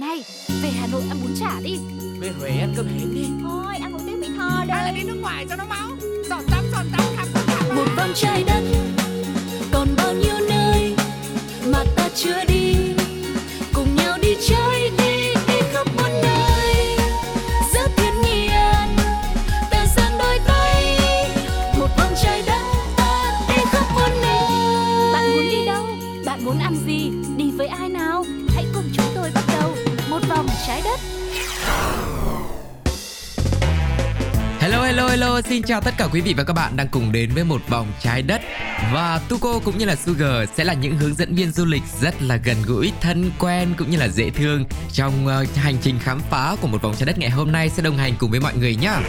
Này, về Hà Nội ăn bún chả đi. Về Huế ăn cơm hến đi. Thôi ăn một tiếng mì thò Hay là đi nước ngoài cho nó máu. Giọt tắm giọt tắm khắp tất cả Một vòng trái đất Còn bao nhiêu nơi Mà ta chưa đi hello xin chào tất cả quý vị và các bạn đang cùng đến với một vòng trái đất Và Tuko cũng như là Sugar sẽ là những hướng dẫn viên du lịch rất là gần gũi, thân quen cũng như là dễ thương Trong uh, hành trình khám phá của một vòng trái đất ngày hôm nay sẽ đồng hành cùng với mọi người nhá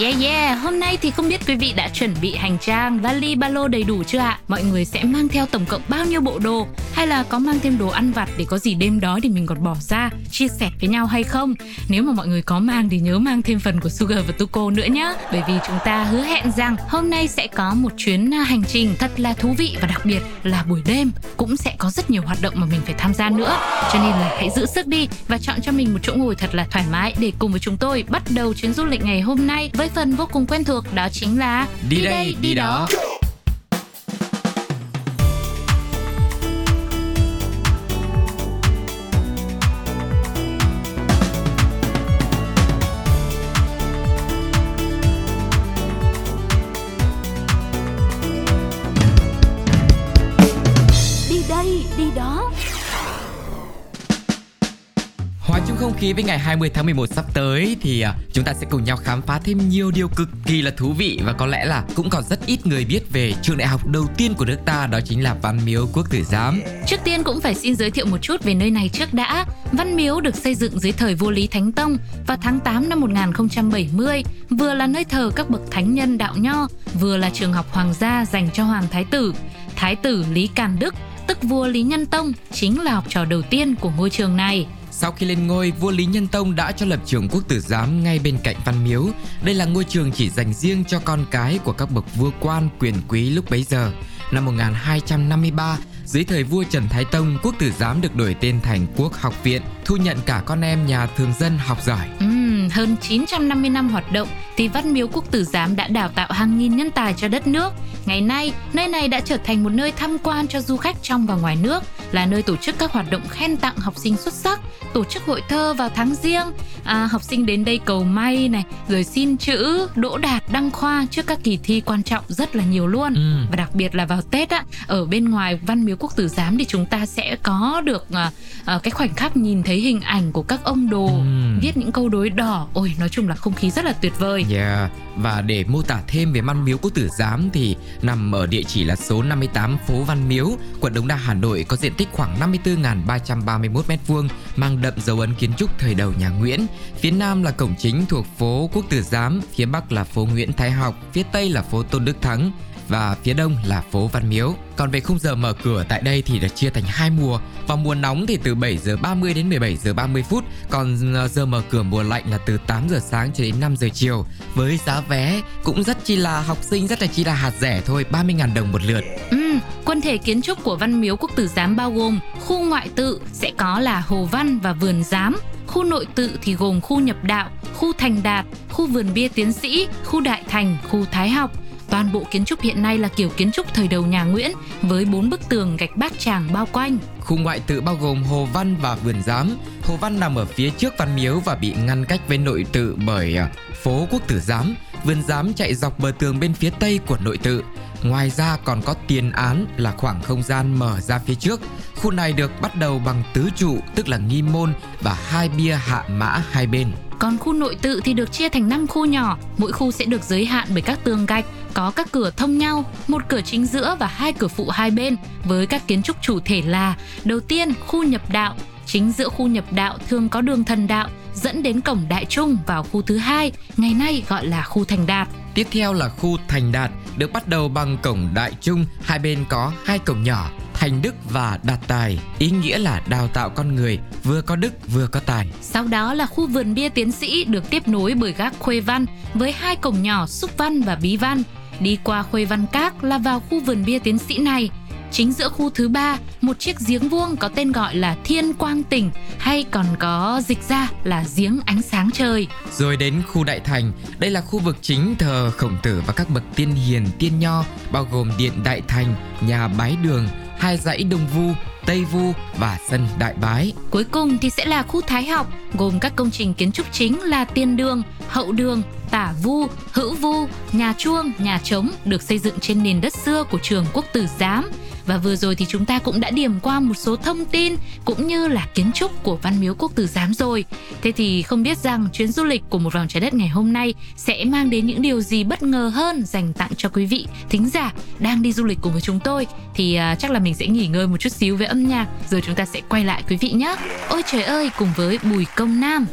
yeah yeah, hôm nay thì không biết quý vị đã chuẩn bị hành trang, vali, ba lô đầy đủ chưa ạ? Mọi người sẽ mang theo tổng cộng bao nhiêu bộ đồ? Hay là có mang thêm đồ ăn vặt để có gì đêm đó thì mình còn bỏ ra, chia sẻ với nhau hay không? Nếu mà mọi người có mang thì nhớ mang thêm phần của Sugar và Tuko nữa nhá Bởi vì chúng ta hứa hẹn rằng hôm nay sẽ có một chuyến à, hành trình thật là thú vị và đặc biệt là buổi đêm cũng sẽ có rất nhiều hoạt động mà mình phải tham gia nữa Cho nên là hãy giữ sức đi và chọn cho mình một chỗ ngồi thật là thoải mái để cùng với chúng tôi bắt đầu chuyến du lịch ngày hôm nay với phần vô cùng quen thuộc đó chính là Đi đây, đi đó đó. Hòa khí với ngày 20 tháng 11 sắp tới thì à, chúng ta sẽ cùng nhau khám phá thêm nhiều điều cực kỳ là thú vị và có lẽ là cũng còn rất ít người biết về trường đại học đầu tiên của nước ta đó chính là Văn Miếu Quốc Tử Giám. Trước tiên cũng phải xin giới thiệu một chút về nơi này trước đã. Văn Miếu được xây dựng dưới thời vua Lý Thánh Tông vào tháng 8 năm 1070, vừa là nơi thờ các bậc thánh nhân đạo nho, vừa là trường học hoàng gia dành cho hoàng thái tử. Thái tử Lý Càn Đức, tức vua Lý Nhân Tông, chính là học trò đầu tiên của ngôi trường này. Sau khi lên ngôi, vua Lý Nhân Tông đã cho lập trường quốc tử giám ngay bên cạnh Văn Miếu. Đây là ngôi trường chỉ dành riêng cho con cái của các bậc vua quan quyền quý lúc bấy giờ. Năm 1253, dưới thời vua Trần Thái Tông, quốc tử giám được đổi tên thành Quốc học viện, thu nhận cả con em nhà thường dân học giỏi. Ừ. Ừm, hơn 950 năm hoạt động thì Văn Miếu Quốc Tử Giám đã đào tạo hàng nghìn nhân tài cho đất nước. Ngày nay, nơi này đã trở thành một nơi tham quan cho du khách trong và ngoài nước, là nơi tổ chức các hoạt động khen tặng học sinh xuất sắc, tổ chức hội thơ vào tháng riêng. À, học sinh đến đây cầu may này, rồi xin chữ, đỗ đạt, đăng khoa trước các kỳ thi quan trọng rất là nhiều luôn. Ừ. Và đặc biệt là vào Tết á, ở bên ngoài Văn Miếu Quốc Tử Giám thì chúng ta sẽ có được à, à, cái khoảnh khắc nhìn thấy hình ảnh của các ông đồ Ừm. viết những câu đối đỏ. Ôi, nói chung là không khí rất là tuyệt vời. Yeah. Và để mô tả thêm về Văn Miếu Quốc Tử Giám thì nằm ở địa chỉ là số 58 phố Văn Miếu, quận Đống Đa, Hà Nội có diện tích khoảng 54.331 m2, mang đậm dấu ấn kiến trúc thời đầu nhà Nguyễn. Phía nam là cổng chính thuộc phố Quốc Tử Giám, phía bắc là phố Nguyễn Thái Học, phía tây là phố Tôn Đức Thắng và phía đông là phố Văn Miếu. Còn về khung giờ mở cửa tại đây thì được chia thành hai mùa. Vào mùa nóng thì từ 7 giờ 30 đến 17 giờ 30 phút, còn ờ, giờ mở cửa mùa lạnh là từ 8 giờ sáng cho đến 5 giờ chiều. Với giá vé cũng rất chi là học sinh rất là chi là hạt rẻ thôi, 30.000 đồng một lượt. Ừ, quân thể kiến trúc của Văn Miếu Quốc Tử Giám bao gồm khu ngoại tự sẽ có là Hồ Văn và Vườn Giám, khu nội tự thì gồm khu nhập đạo, khu thành đạt, khu vườn bia tiến sĩ, khu đại thành, khu thái học. Toàn bộ kiến trúc hiện nay là kiểu kiến trúc thời đầu nhà Nguyễn với bốn bức tường gạch bát tràng bao quanh. Khu ngoại tự bao gồm Hồ Văn và Vườn Giám. Hồ Văn nằm ở phía trước Văn Miếu và bị ngăn cách với nội tự bởi à, phố Quốc Tử Giám. Vườn Giám chạy dọc bờ tường bên phía tây của nội tự. Ngoài ra còn có tiền án là khoảng không gian mở ra phía trước. Khu này được bắt đầu bằng tứ trụ tức là nghi môn và hai bia hạ mã hai bên. Còn khu nội tự thì được chia thành 5 khu nhỏ, mỗi khu sẽ được giới hạn bởi các tường gạch, có các cửa thông nhau, một cửa chính giữa và hai cửa phụ hai bên với các kiến trúc chủ thể là đầu tiên khu nhập đạo, chính giữa khu nhập đạo thường có đường thần đạo dẫn đến cổng đại trung vào khu thứ hai, ngày nay gọi là khu thành đạt. Tiếp theo là khu Thành Đạt, được bắt đầu bằng cổng Đại Trung, hai bên có hai cổng nhỏ, Thành Đức và Đạt Tài, ý nghĩa là đào tạo con người vừa có đức vừa có tài. Sau đó là khu vườn bia tiến sĩ được tiếp nối bởi gác Khuê Văn với hai cổng nhỏ Xúc Văn và Bí Văn. Đi qua Khuê Văn Các là vào khu vườn bia tiến sĩ này. Chính giữa khu thứ ba, một chiếc giếng vuông có tên gọi là Thiên Quang Tỉnh hay còn có dịch ra là giếng ánh sáng trời. Rồi đến khu Đại Thành, đây là khu vực chính thờ khổng tử và các bậc tiên hiền tiên nho, bao gồm điện Đại Thành, nhà Bái Đường, hai dãy Đông Vu, Tây Vu và sân Đại Bái. Cuối cùng thì sẽ là khu Thái học, gồm các công trình kiến trúc chính là Tiên Đường, Hậu Đường, Tả Vu, Hữu Vu, nhà chuông, nhà trống được xây dựng trên nền đất xưa của trường Quốc Tử Giám. Và vừa rồi thì chúng ta cũng đã điểm qua một số thông tin cũng như là kiến trúc của Văn Miếu Quốc Tử Giám rồi. Thế thì không biết rằng chuyến du lịch của một vòng trái đất ngày hôm nay sẽ mang đến những điều gì bất ngờ hơn dành tặng cho quý vị thính giả đang đi du lịch cùng với chúng tôi thì uh, chắc là mình sẽ nghỉ ngơi một chút xíu với âm nhạc rồi chúng ta sẽ quay lại quý vị nhé. Ôi trời ơi cùng với Bùi Công Nam.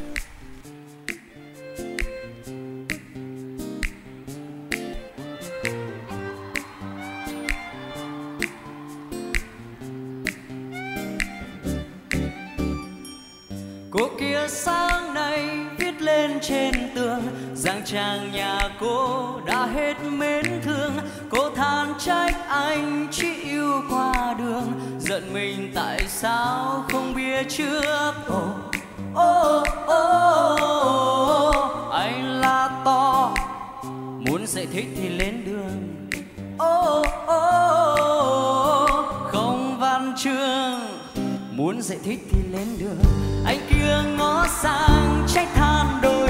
Trên tường. Rằng chàng nhà cô đã hết mến thương. Cô than trách anh chỉ yêu qua đường. Giận mình tại sao không biết trước? Ô ô ô anh là to. Muốn dạy thích thì lên đường. Ô ô không văn chương. Muốn dạy thích thì lên đường. Anh kia ngó sang trách than đôi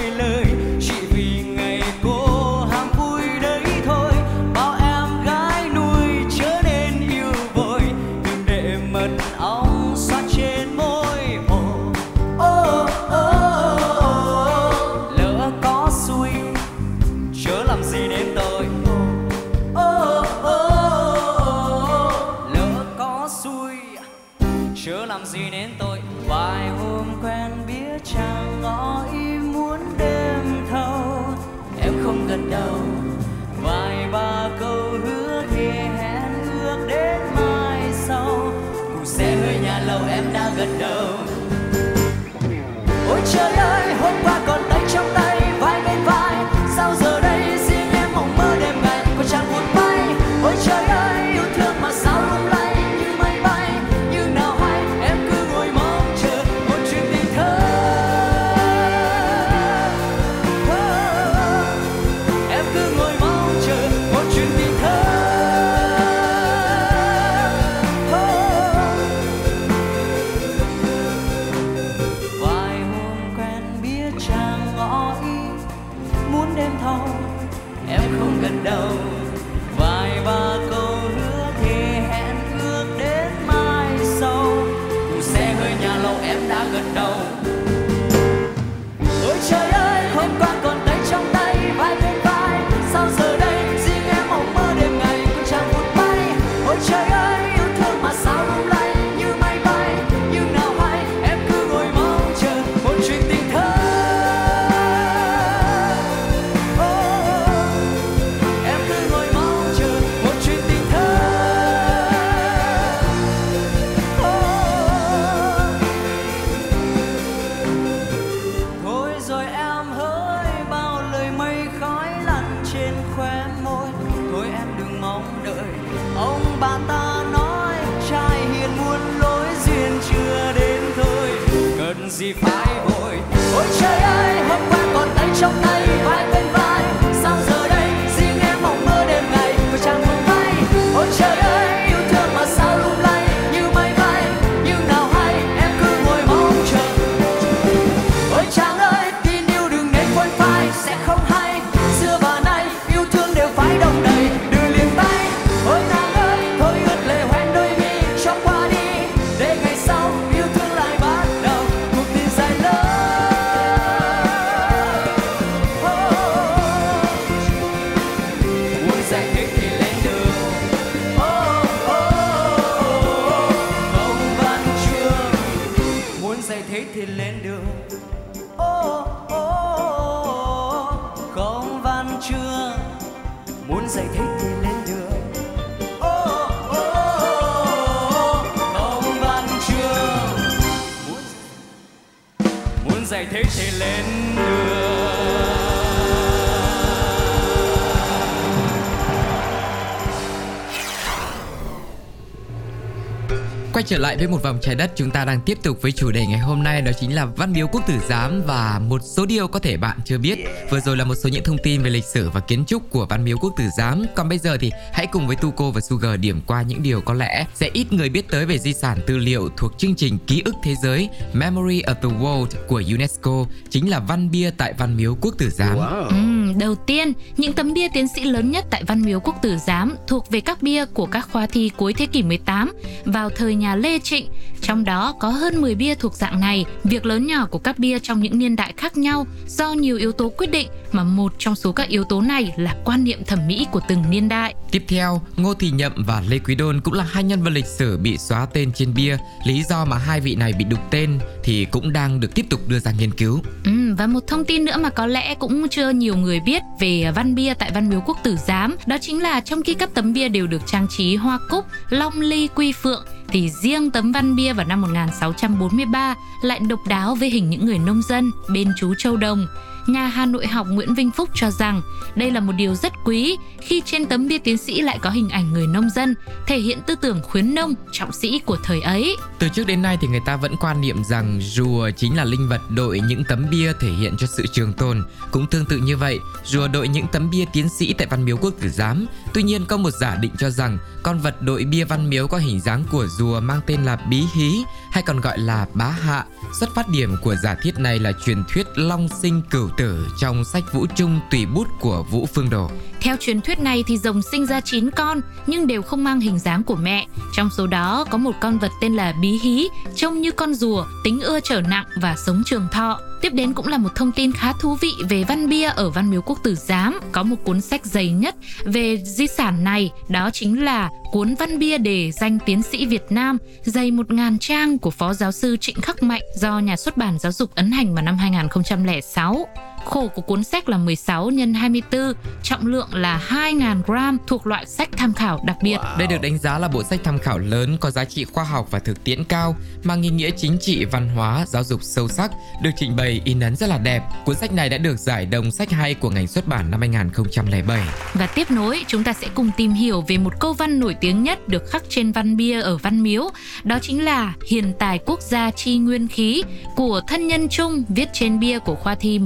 Quay trở lại với một vòng trái đất, chúng ta đang tiếp tục với chủ đề ngày hôm nay đó chính là Văn Miếu Quốc Tử Giám và một số điều có thể bạn chưa biết. Vừa rồi là một số những thông tin về lịch sử và kiến trúc của Văn Miếu Quốc Tử Giám. Còn bây giờ thì hãy cùng với Tuco và Sugar điểm qua những điều có lẽ sẽ ít người biết tới về di sản tư liệu thuộc chương trình ký ức thế giới Memory of the World của UNESCO, chính là văn bia tại Văn Miếu Quốc Tử Giám. Ừm, đầu tiên, những tấm bia tiến sĩ lớn nhất tại Văn Miếu Quốc Tử Giám thuộc về các bia của các khoa thi cuối thế kỷ 18 vào thời nhà Lê Trịnh. Trong đó có hơn 10 bia thuộc dạng này. Việc lớn nhỏ của các bia trong những niên đại khác nhau do nhiều yếu tố quyết định mà một trong số các yếu tố này là quan niệm thẩm mỹ của từng niên đại. Tiếp theo, Ngô Thị Nhậm và Lê Quý Đôn cũng là hai nhân vật lịch sử bị xóa tên trên bia. Lý do mà hai vị này bị đục tên thì cũng đang được tiếp tục đưa ra nghiên cứu. Ừ, và một thông tin nữa mà có lẽ cũng chưa nhiều người biết về văn bia tại Văn Miếu Quốc Tử Giám đó chính là trong khi các tấm bia đều được trang trí hoa cúc, long ly, quy phượng thì riêng tấm văn bia vào năm 1643 lại độc đáo với hình những người nông dân bên chú Châu Đồng. Nhà Hà Nội học Nguyễn Vinh Phúc cho rằng đây là một điều rất quý khi trên tấm bia tiến sĩ lại có hình ảnh người nông dân, thể hiện tư tưởng khuyến nông, trọng sĩ của thời ấy. Từ trước đến nay thì người ta vẫn quan niệm rằng rùa chính là linh vật đội những tấm bia thể hiện cho sự trường tồn. Cũng tương tự như vậy, rùa đội những tấm bia tiến sĩ tại Văn Miếu Quốc Tử Giám. Tuy nhiên có một giả định cho rằng con vật đội bia Văn Miếu có hình dáng của rùa mang tên là bí hí hay còn gọi là bá hạ. Xuất phát điểm của giả thiết này là truyền thuyết long sinh cửu tử trong sách Vũ Trung tùy bút của Vũ Phương Đồ. Theo truyền thuyết này thì rồng sinh ra 9 con nhưng đều không mang hình dáng của mẹ. Trong số đó có một con vật tên là bí hí, trông như con rùa, tính ưa trở nặng và sống trường thọ. Tiếp đến cũng là một thông tin khá thú vị về văn bia ở Văn Miếu Quốc Tử Giám. Có một cuốn sách dày nhất về di sản này, đó chính là cuốn văn bia đề danh tiến sĩ Việt Nam dày 1.000 trang của Phó Giáo sư Trịnh Khắc Mạnh do nhà xuất bản giáo dục ấn hành vào năm 2006. Khổ của cuốn sách là 16 x 24, trọng lượng là 2.000 gram thuộc loại sách tham khảo đặc biệt. Đây được đánh giá là bộ sách tham khảo lớn có giá trị khoa học và thực tiễn cao, mang ý nghĩa chính trị, văn hóa, giáo dục sâu sắc, được trình bày in ấn rất là đẹp. Cuốn sách này đã được giải đồng sách hay của ngành xuất bản năm 2007. Và tiếp nối, chúng ta sẽ cùng tìm hiểu về một câu văn nổi tiếng nhất được khắc trên văn bia ở Văn Miếu. Đó chính là Hiền tài quốc gia chi nguyên khí của thân nhân Trung viết trên bia của khoa thi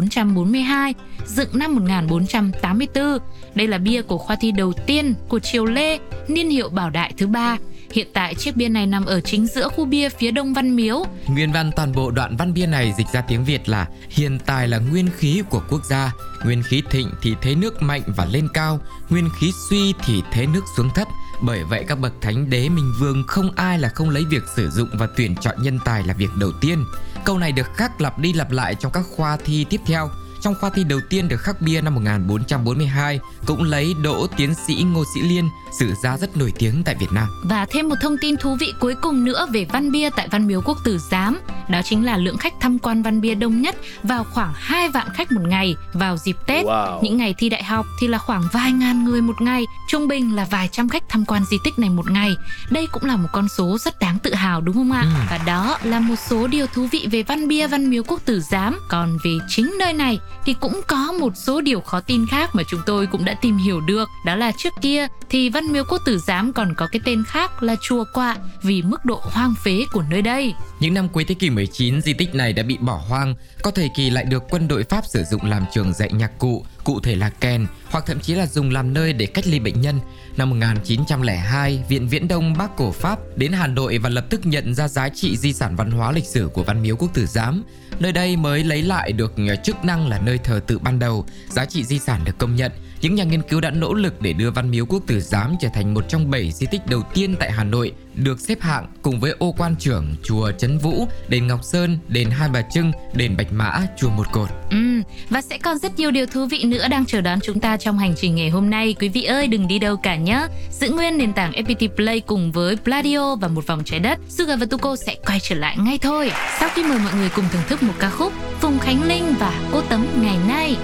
1442, dựng năm 1484. Đây là bia của khoa thi đầu tiên của triều Lê, niên hiệu Bảo Đại thứ ba. Hiện tại chiếc bia này nằm ở chính giữa khu bia phía đông Văn Miếu. Nguyên văn toàn bộ đoạn văn bia này dịch ra tiếng Việt là Hiện tài là nguyên khí của quốc gia, nguyên khí thịnh thì thế nước mạnh và lên cao, nguyên khí suy thì thế nước xuống thấp. Bởi vậy các bậc thánh đế minh vương không ai là không lấy việc sử dụng và tuyển chọn nhân tài là việc đầu tiên. Câu này được khắc lặp đi lặp lại trong các khoa thi tiếp theo. Trong khoa thi đầu tiên được khắc bia năm 1442 cũng lấy đỗ tiến sĩ Ngô Sĩ Liên, sử gia rất nổi tiếng tại Việt Nam. Và thêm một thông tin thú vị cuối cùng nữa về Văn Bia tại Văn Miếu Quốc Tử Giám, đó chính là lượng khách tham quan Văn Bia đông nhất vào khoảng 2 vạn khách một ngày vào dịp Tết. Wow. Những ngày thi đại học thì là khoảng vài ngàn người một ngày, trung bình là vài trăm khách tham quan di tích này một ngày. Đây cũng là một con số rất đáng tự hào đúng không ạ? Ừ. Và đó là một số điều thú vị về Văn Bia Văn Miếu Quốc Tử Giám. Còn về chính nơi này thì cũng có một số điều khó tin khác mà chúng tôi cũng đã tìm hiểu được. Đó là trước kia thì Văn Miếu Quốc Tử Giám còn có cái tên khác là Chùa Quạ vì mức độ hoang phế của nơi đây. Những năm cuối thế kỷ 19, di tích này đã bị bỏ hoang, có thời kỳ lại được quân đội Pháp sử dụng làm trường dạy nhạc cụ, cụ thể là kèn, hoặc thậm chí là dùng làm nơi để cách ly bệnh nhân. Năm 1902, Viện Viễn Đông Bắc cổ Pháp đến Hà Nội và lập tức nhận ra giá trị di sản văn hóa lịch sử của Văn Miếu Quốc Tử Giám. Nơi đây mới lấy lại được chức năng là nơi thờ tự ban đầu, giá trị di sản được công nhận. Những nhà nghiên cứu đã nỗ lực để đưa Văn Miếu Quốc Tử Giám trở thành một trong 7 di tích đầu tiên tại Hà Nội được xếp hạng cùng với ô quan trưởng, chùa Trấn Vũ, đền Ngọc Sơn, đền Hai Bà Trưng, đền Bạch Mã, chùa Một Cột. Ừ, và sẽ còn rất nhiều điều thú vị nữa đang chờ đón chúng ta trong hành trình ngày hôm nay. Quý vị ơi, đừng đi đâu cả nhé. Giữ nguyên nền tảng FPT Play cùng với Pladio và một vòng trái đất. Sugar và Tuko sẽ quay trở lại ngay thôi. Sau khi mời mọi người cùng thưởng thức một ca khúc Phùng Khánh Linh và Cô Tấm ngày nay.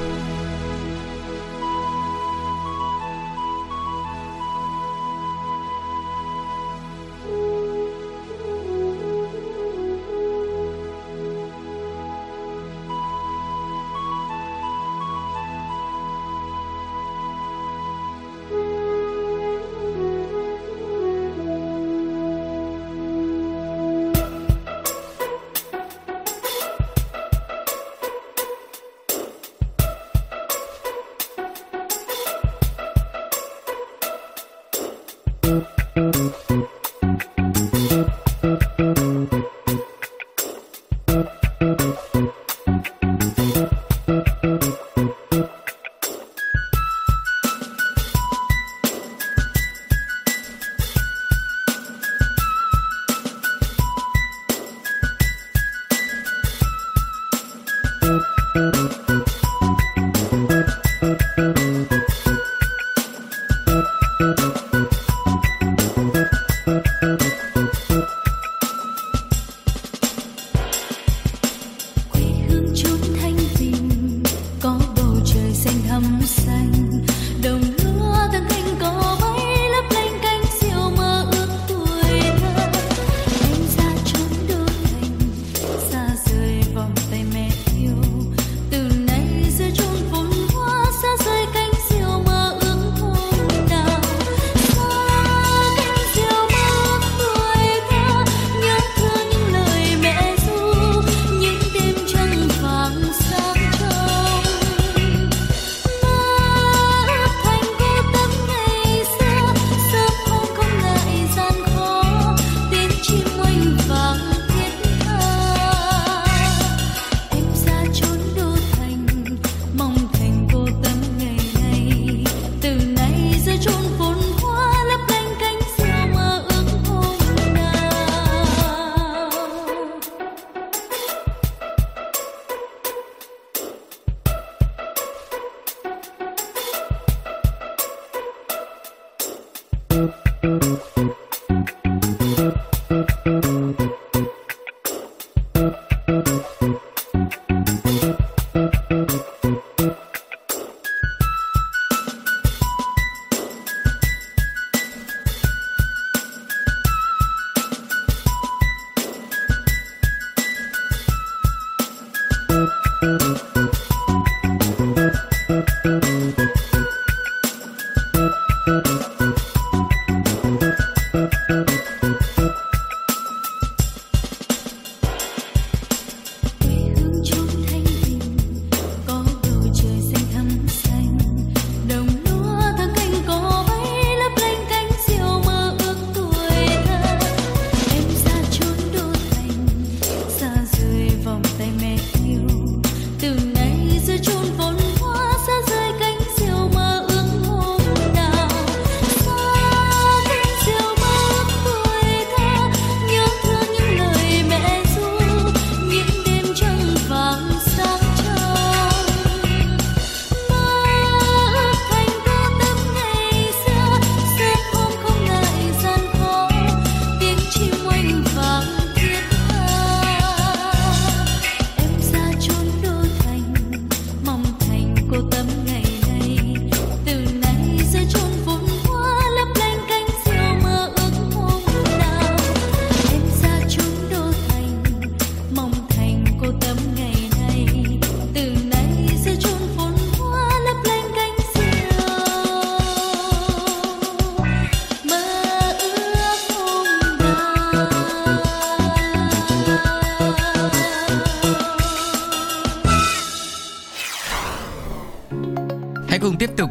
Música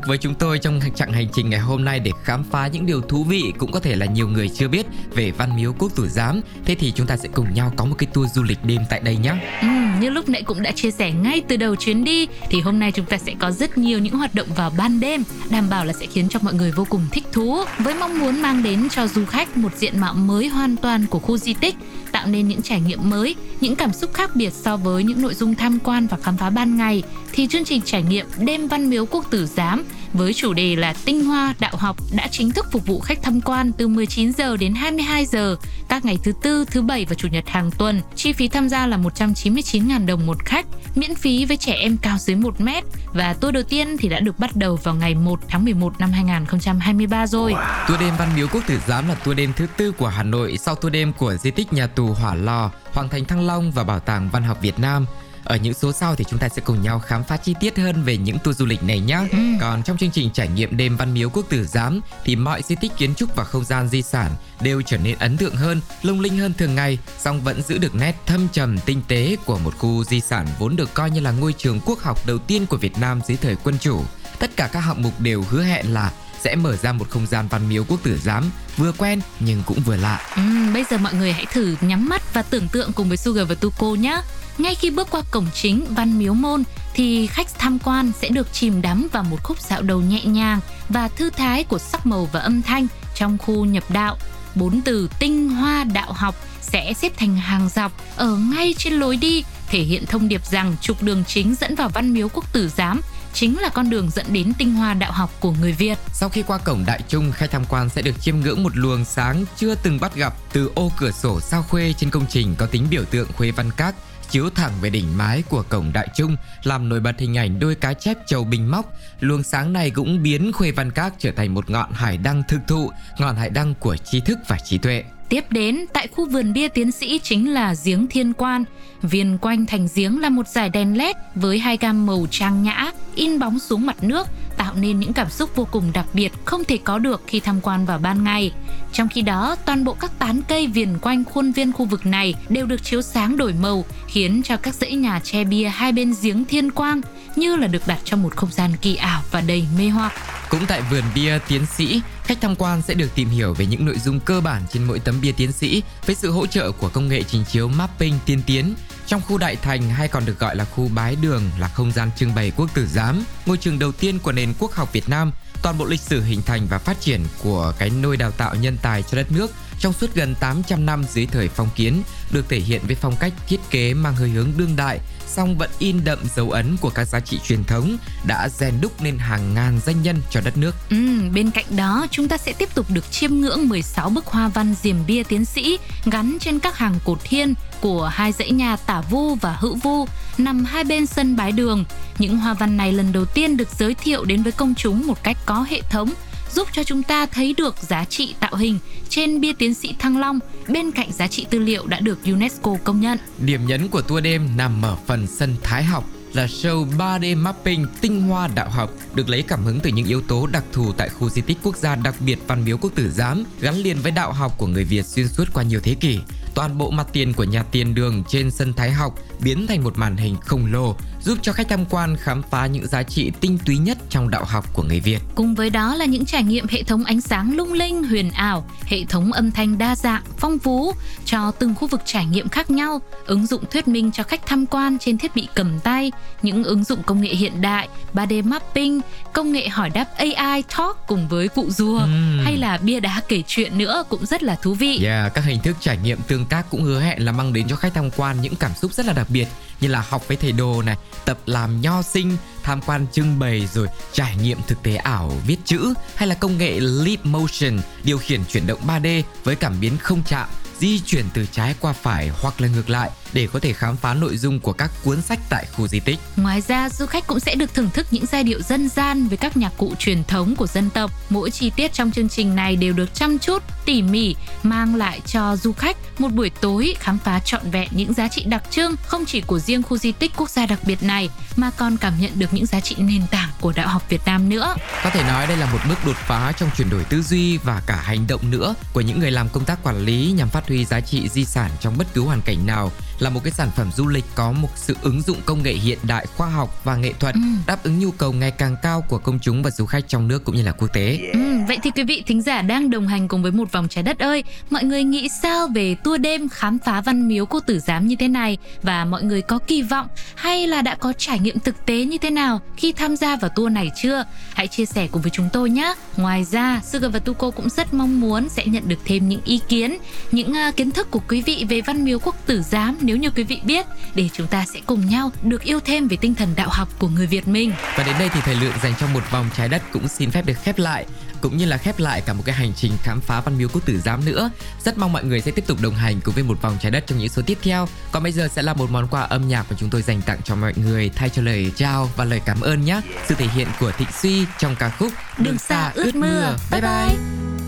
với chúng tôi trong chặng hành trình ngày hôm nay để khám phá những điều thú vị cũng có thể là nhiều người chưa biết về Văn Miếu Quốc Tử Giám. Thế thì chúng ta sẽ cùng nhau có một cái tour du lịch đêm tại đây nhé. Ừ, như lúc nãy cũng đã chia sẻ ngay từ đầu chuyến đi thì hôm nay chúng ta sẽ có rất nhiều những hoạt động vào ban đêm đảm bảo là sẽ khiến cho mọi người vô cùng thích thú với mong muốn mang đến cho du khách một diện mạo mới hoàn toàn của khu di tích tạo nên những trải nghiệm mới, những cảm xúc khác biệt so với những nội dung tham quan và khám phá ban ngày thì chương trình trải nghiệm đêm văn miếu quốc tử giám với chủ đề là tinh hoa đạo học đã chính thức phục vụ khách tham quan từ 19 giờ đến 22 giờ các ngày thứ tư, thứ bảy và chủ nhật hàng tuần. Chi phí tham gia là 199.000 đồng một khách, miễn phí với trẻ em cao dưới 1 mét và tour đầu tiên thì đã được bắt đầu vào ngày 1 tháng 11 năm 2023 rồi. Wow. Tour đêm Văn Miếu Quốc Tử Giám là tour đêm thứ tư của Hà Nội sau tour đêm của di tích nhà tù Hỏa Lò, Hoàng thành Thăng Long và Bảo tàng Văn học Việt Nam. Ở những số sau thì chúng ta sẽ cùng nhau khám phá chi tiết hơn về những tour du lịch này nhé. Ừ. Còn trong chương trình trải nghiệm đêm Văn Miếu Quốc Tử Giám thì mọi di tích kiến trúc và không gian di sản đều trở nên ấn tượng hơn, lung linh hơn thường ngày, song vẫn giữ được nét thâm trầm tinh tế của một khu di sản vốn được coi như là ngôi trường quốc học đầu tiên của Việt Nam dưới thời quân chủ. Tất cả các hạng mục đều hứa hẹn là sẽ mở ra một không gian văn miếu quốc tử giám vừa quen nhưng cũng vừa lạ. Ừ, bây giờ mọi người hãy thử nhắm mắt và tưởng tượng cùng với Sugar và Tuko nhé. Ngay khi bước qua cổng chính Văn Miếu Môn thì khách tham quan sẽ được chìm đắm vào một khúc dạo đầu nhẹ nhàng và thư thái của sắc màu và âm thanh trong khu nhập đạo. Bốn từ tinh hoa đạo học sẽ xếp thành hàng dọc ở ngay trên lối đi thể hiện thông điệp rằng trục đường chính dẫn vào Văn Miếu Quốc Tử Giám chính là con đường dẫn đến tinh hoa đạo học của người Việt. Sau khi qua cổng đại trung, khách tham quan sẽ được chiêm ngưỡng một luồng sáng chưa từng bắt gặp từ ô cửa sổ sao khuê trên công trình có tính biểu tượng khuê văn các chiếu thẳng về đỉnh mái của cổng đại trung, làm nổi bật hình ảnh đôi cá chép trầu bình móc. Luồng sáng này cũng biến khuê văn các trở thành một ngọn hải đăng thực thụ, ngọn hải đăng của trí thức và trí tuệ. Tiếp đến, tại khu vườn bia tiến sĩ chính là giếng thiên quan. Viên quanh thành giếng là một dải đèn led với hai gam màu trang nhã, in bóng xuống mặt nước, tạo nên những cảm xúc vô cùng đặc biệt không thể có được khi tham quan vào ban ngày. Trong khi đó, toàn bộ các tán cây viền quanh khuôn viên khu vực này đều được chiếu sáng đổi màu, khiến cho các dãy nhà che bia hai bên giếng thiên quang như là được đặt trong một không gian kỳ ảo và đầy mê hoặc. Cũng tại vườn bia tiến sĩ, khách tham quan sẽ được tìm hiểu về những nội dung cơ bản trên mỗi tấm bia tiến sĩ với sự hỗ trợ của công nghệ trình chiếu mapping tiên tiến. Trong khu đại thành hay còn được gọi là khu bái đường là không gian trưng bày quốc tử giám, ngôi trường đầu tiên của nền quốc học Việt Nam, toàn bộ lịch sử hình thành và phát triển của cái nôi đào tạo nhân tài cho đất nước trong suốt gần 800 năm dưới thời phong kiến được thể hiện với phong cách thiết kế mang hơi hướng đương đại song vẫn in đậm dấu ấn của các giá trị truyền thống đã rèn đúc nên hàng ngàn danh nhân cho đất nước. Ừ, bên cạnh đó, chúng ta sẽ tiếp tục được chiêm ngưỡng 16 bức hoa văn diềm bia tiến sĩ gắn trên các hàng cột thiên của hai dãy nhà Tả Vu và Hữu Vu nằm hai bên sân bái đường. Những hoa văn này lần đầu tiên được giới thiệu đến với công chúng một cách có hệ thống giúp cho chúng ta thấy được giá trị tạo hình trên bia tiến sĩ Thăng Long bên cạnh giá trị tư liệu đã được UNESCO công nhận. Điểm nhấn của tour đêm nằm ở phần sân Thái học là show 3D mapping tinh hoa đạo học được lấy cảm hứng từ những yếu tố đặc thù tại khu di tích quốc gia đặc biệt Văn Miếu Quốc Tử Giám gắn liền với đạo học của người Việt xuyên suốt qua nhiều thế kỷ. Toàn bộ mặt tiền của nhà tiền đường trên sân Thái học biến thành một màn hình khổng lồ giúp cho khách tham quan khám phá những giá trị tinh túy nhất trong đạo học của người Việt. Cùng với đó là những trải nghiệm hệ thống ánh sáng lung linh, huyền ảo, hệ thống âm thanh đa dạng, phong phú cho từng khu vực trải nghiệm khác nhau, ứng dụng thuyết minh cho khách tham quan trên thiết bị cầm tay, những ứng dụng công nghệ hiện đại, 3D mapping, công nghệ hỏi đáp AI Talk cùng với cụ rùa Ừm. hay là bia đá kể chuyện nữa cũng rất là thú vị. Yeah, các hình thức trải nghiệm tương tác cũng hứa hẹn là mang đến cho khách tham quan những cảm xúc rất là đặc biệt như là học với thầy đồ này, tập làm nho sinh, tham quan trưng bày rồi trải nghiệm thực tế ảo viết chữ hay là công nghệ Leap Motion điều khiển chuyển động 3D với cảm biến không chạm di chuyển từ trái qua phải hoặc là ngược lại để có thể khám phá nội dung của các cuốn sách tại khu di tích. Ngoài ra, du khách cũng sẽ được thưởng thức những giai điệu dân gian với các nhạc cụ truyền thống của dân tộc. Mỗi chi tiết trong chương trình này đều được chăm chút, tỉ mỉ, mang lại cho du khách một buổi tối khám phá trọn vẹn những giá trị đặc trưng không chỉ của riêng khu di tích quốc gia đặc biệt này mà còn cảm nhận được những giá trị nền tảng của đạo học Việt Nam nữa. Có thể nói đây là một bước đột phá trong chuyển đổi tư duy và cả hành động nữa của những người làm công tác quản lý nhằm phát huy giá trị di sản trong bất cứ hoàn cảnh nào là một cái sản phẩm du lịch có một sự ứng dụng công nghệ hiện đại khoa học và nghệ thuật Ừ. đáp ứng nhu cầu ngày càng cao của công chúng và du khách trong nước cũng như là quốc tế. Ừ, vậy thì quý vị thính giả đang đồng hành cùng với một vòng trái đất ơi, mọi người nghĩ sao về tour đêm khám phá văn miếu cô tử giám như thế này và mọi người có kỳ vọng hay là đã có trải nghiệm thực tế như thế nào khi tham gia vào tour này chưa? Hãy chia sẻ cùng với chúng tôi nhé. Ngoài ra, Sugar và Tuko cũng rất mong muốn sẽ nhận được thêm những ý kiến, những à, kiến thức của quý vị về văn miếu quốc tử giám nếu như quý vị biết để chúng ta sẽ cùng nhau được yêu thêm về tinh thần đạo học của người Việt mình. Và đến đây thì thời lượng dành cho một vòng trái đất cũng xin phép được khép lại cũng như là khép lại cả một cái hành trình khám phá văn miếu quốc tử giám nữa. Rất mong mọi người sẽ tiếp tục đồng hành cùng với một vòng trái đất trong những số tiếp theo. Còn bây giờ sẽ là một món quà âm nhạc mà chúng tôi dành tặng cho mọi người thay cho lời chào và lời cảm ơn nhé. Sự thể hiện của Thịnh Suy trong ca khúc Đường xa ướt mưa. Bye bye. đêm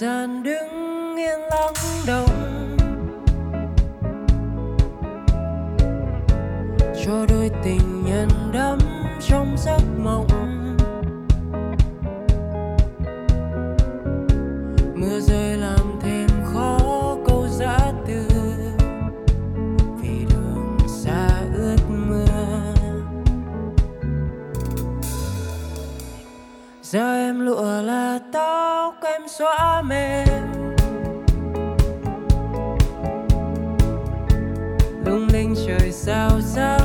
gian đứng yên lắng động. Cho đôi tình nhân đắm trong giấc mộng. Mưa rơi làm thêm khó câu giã từ. Vì đường xa ướt mưa. Da em lụa là xóa mềm lung linh trời sao sao.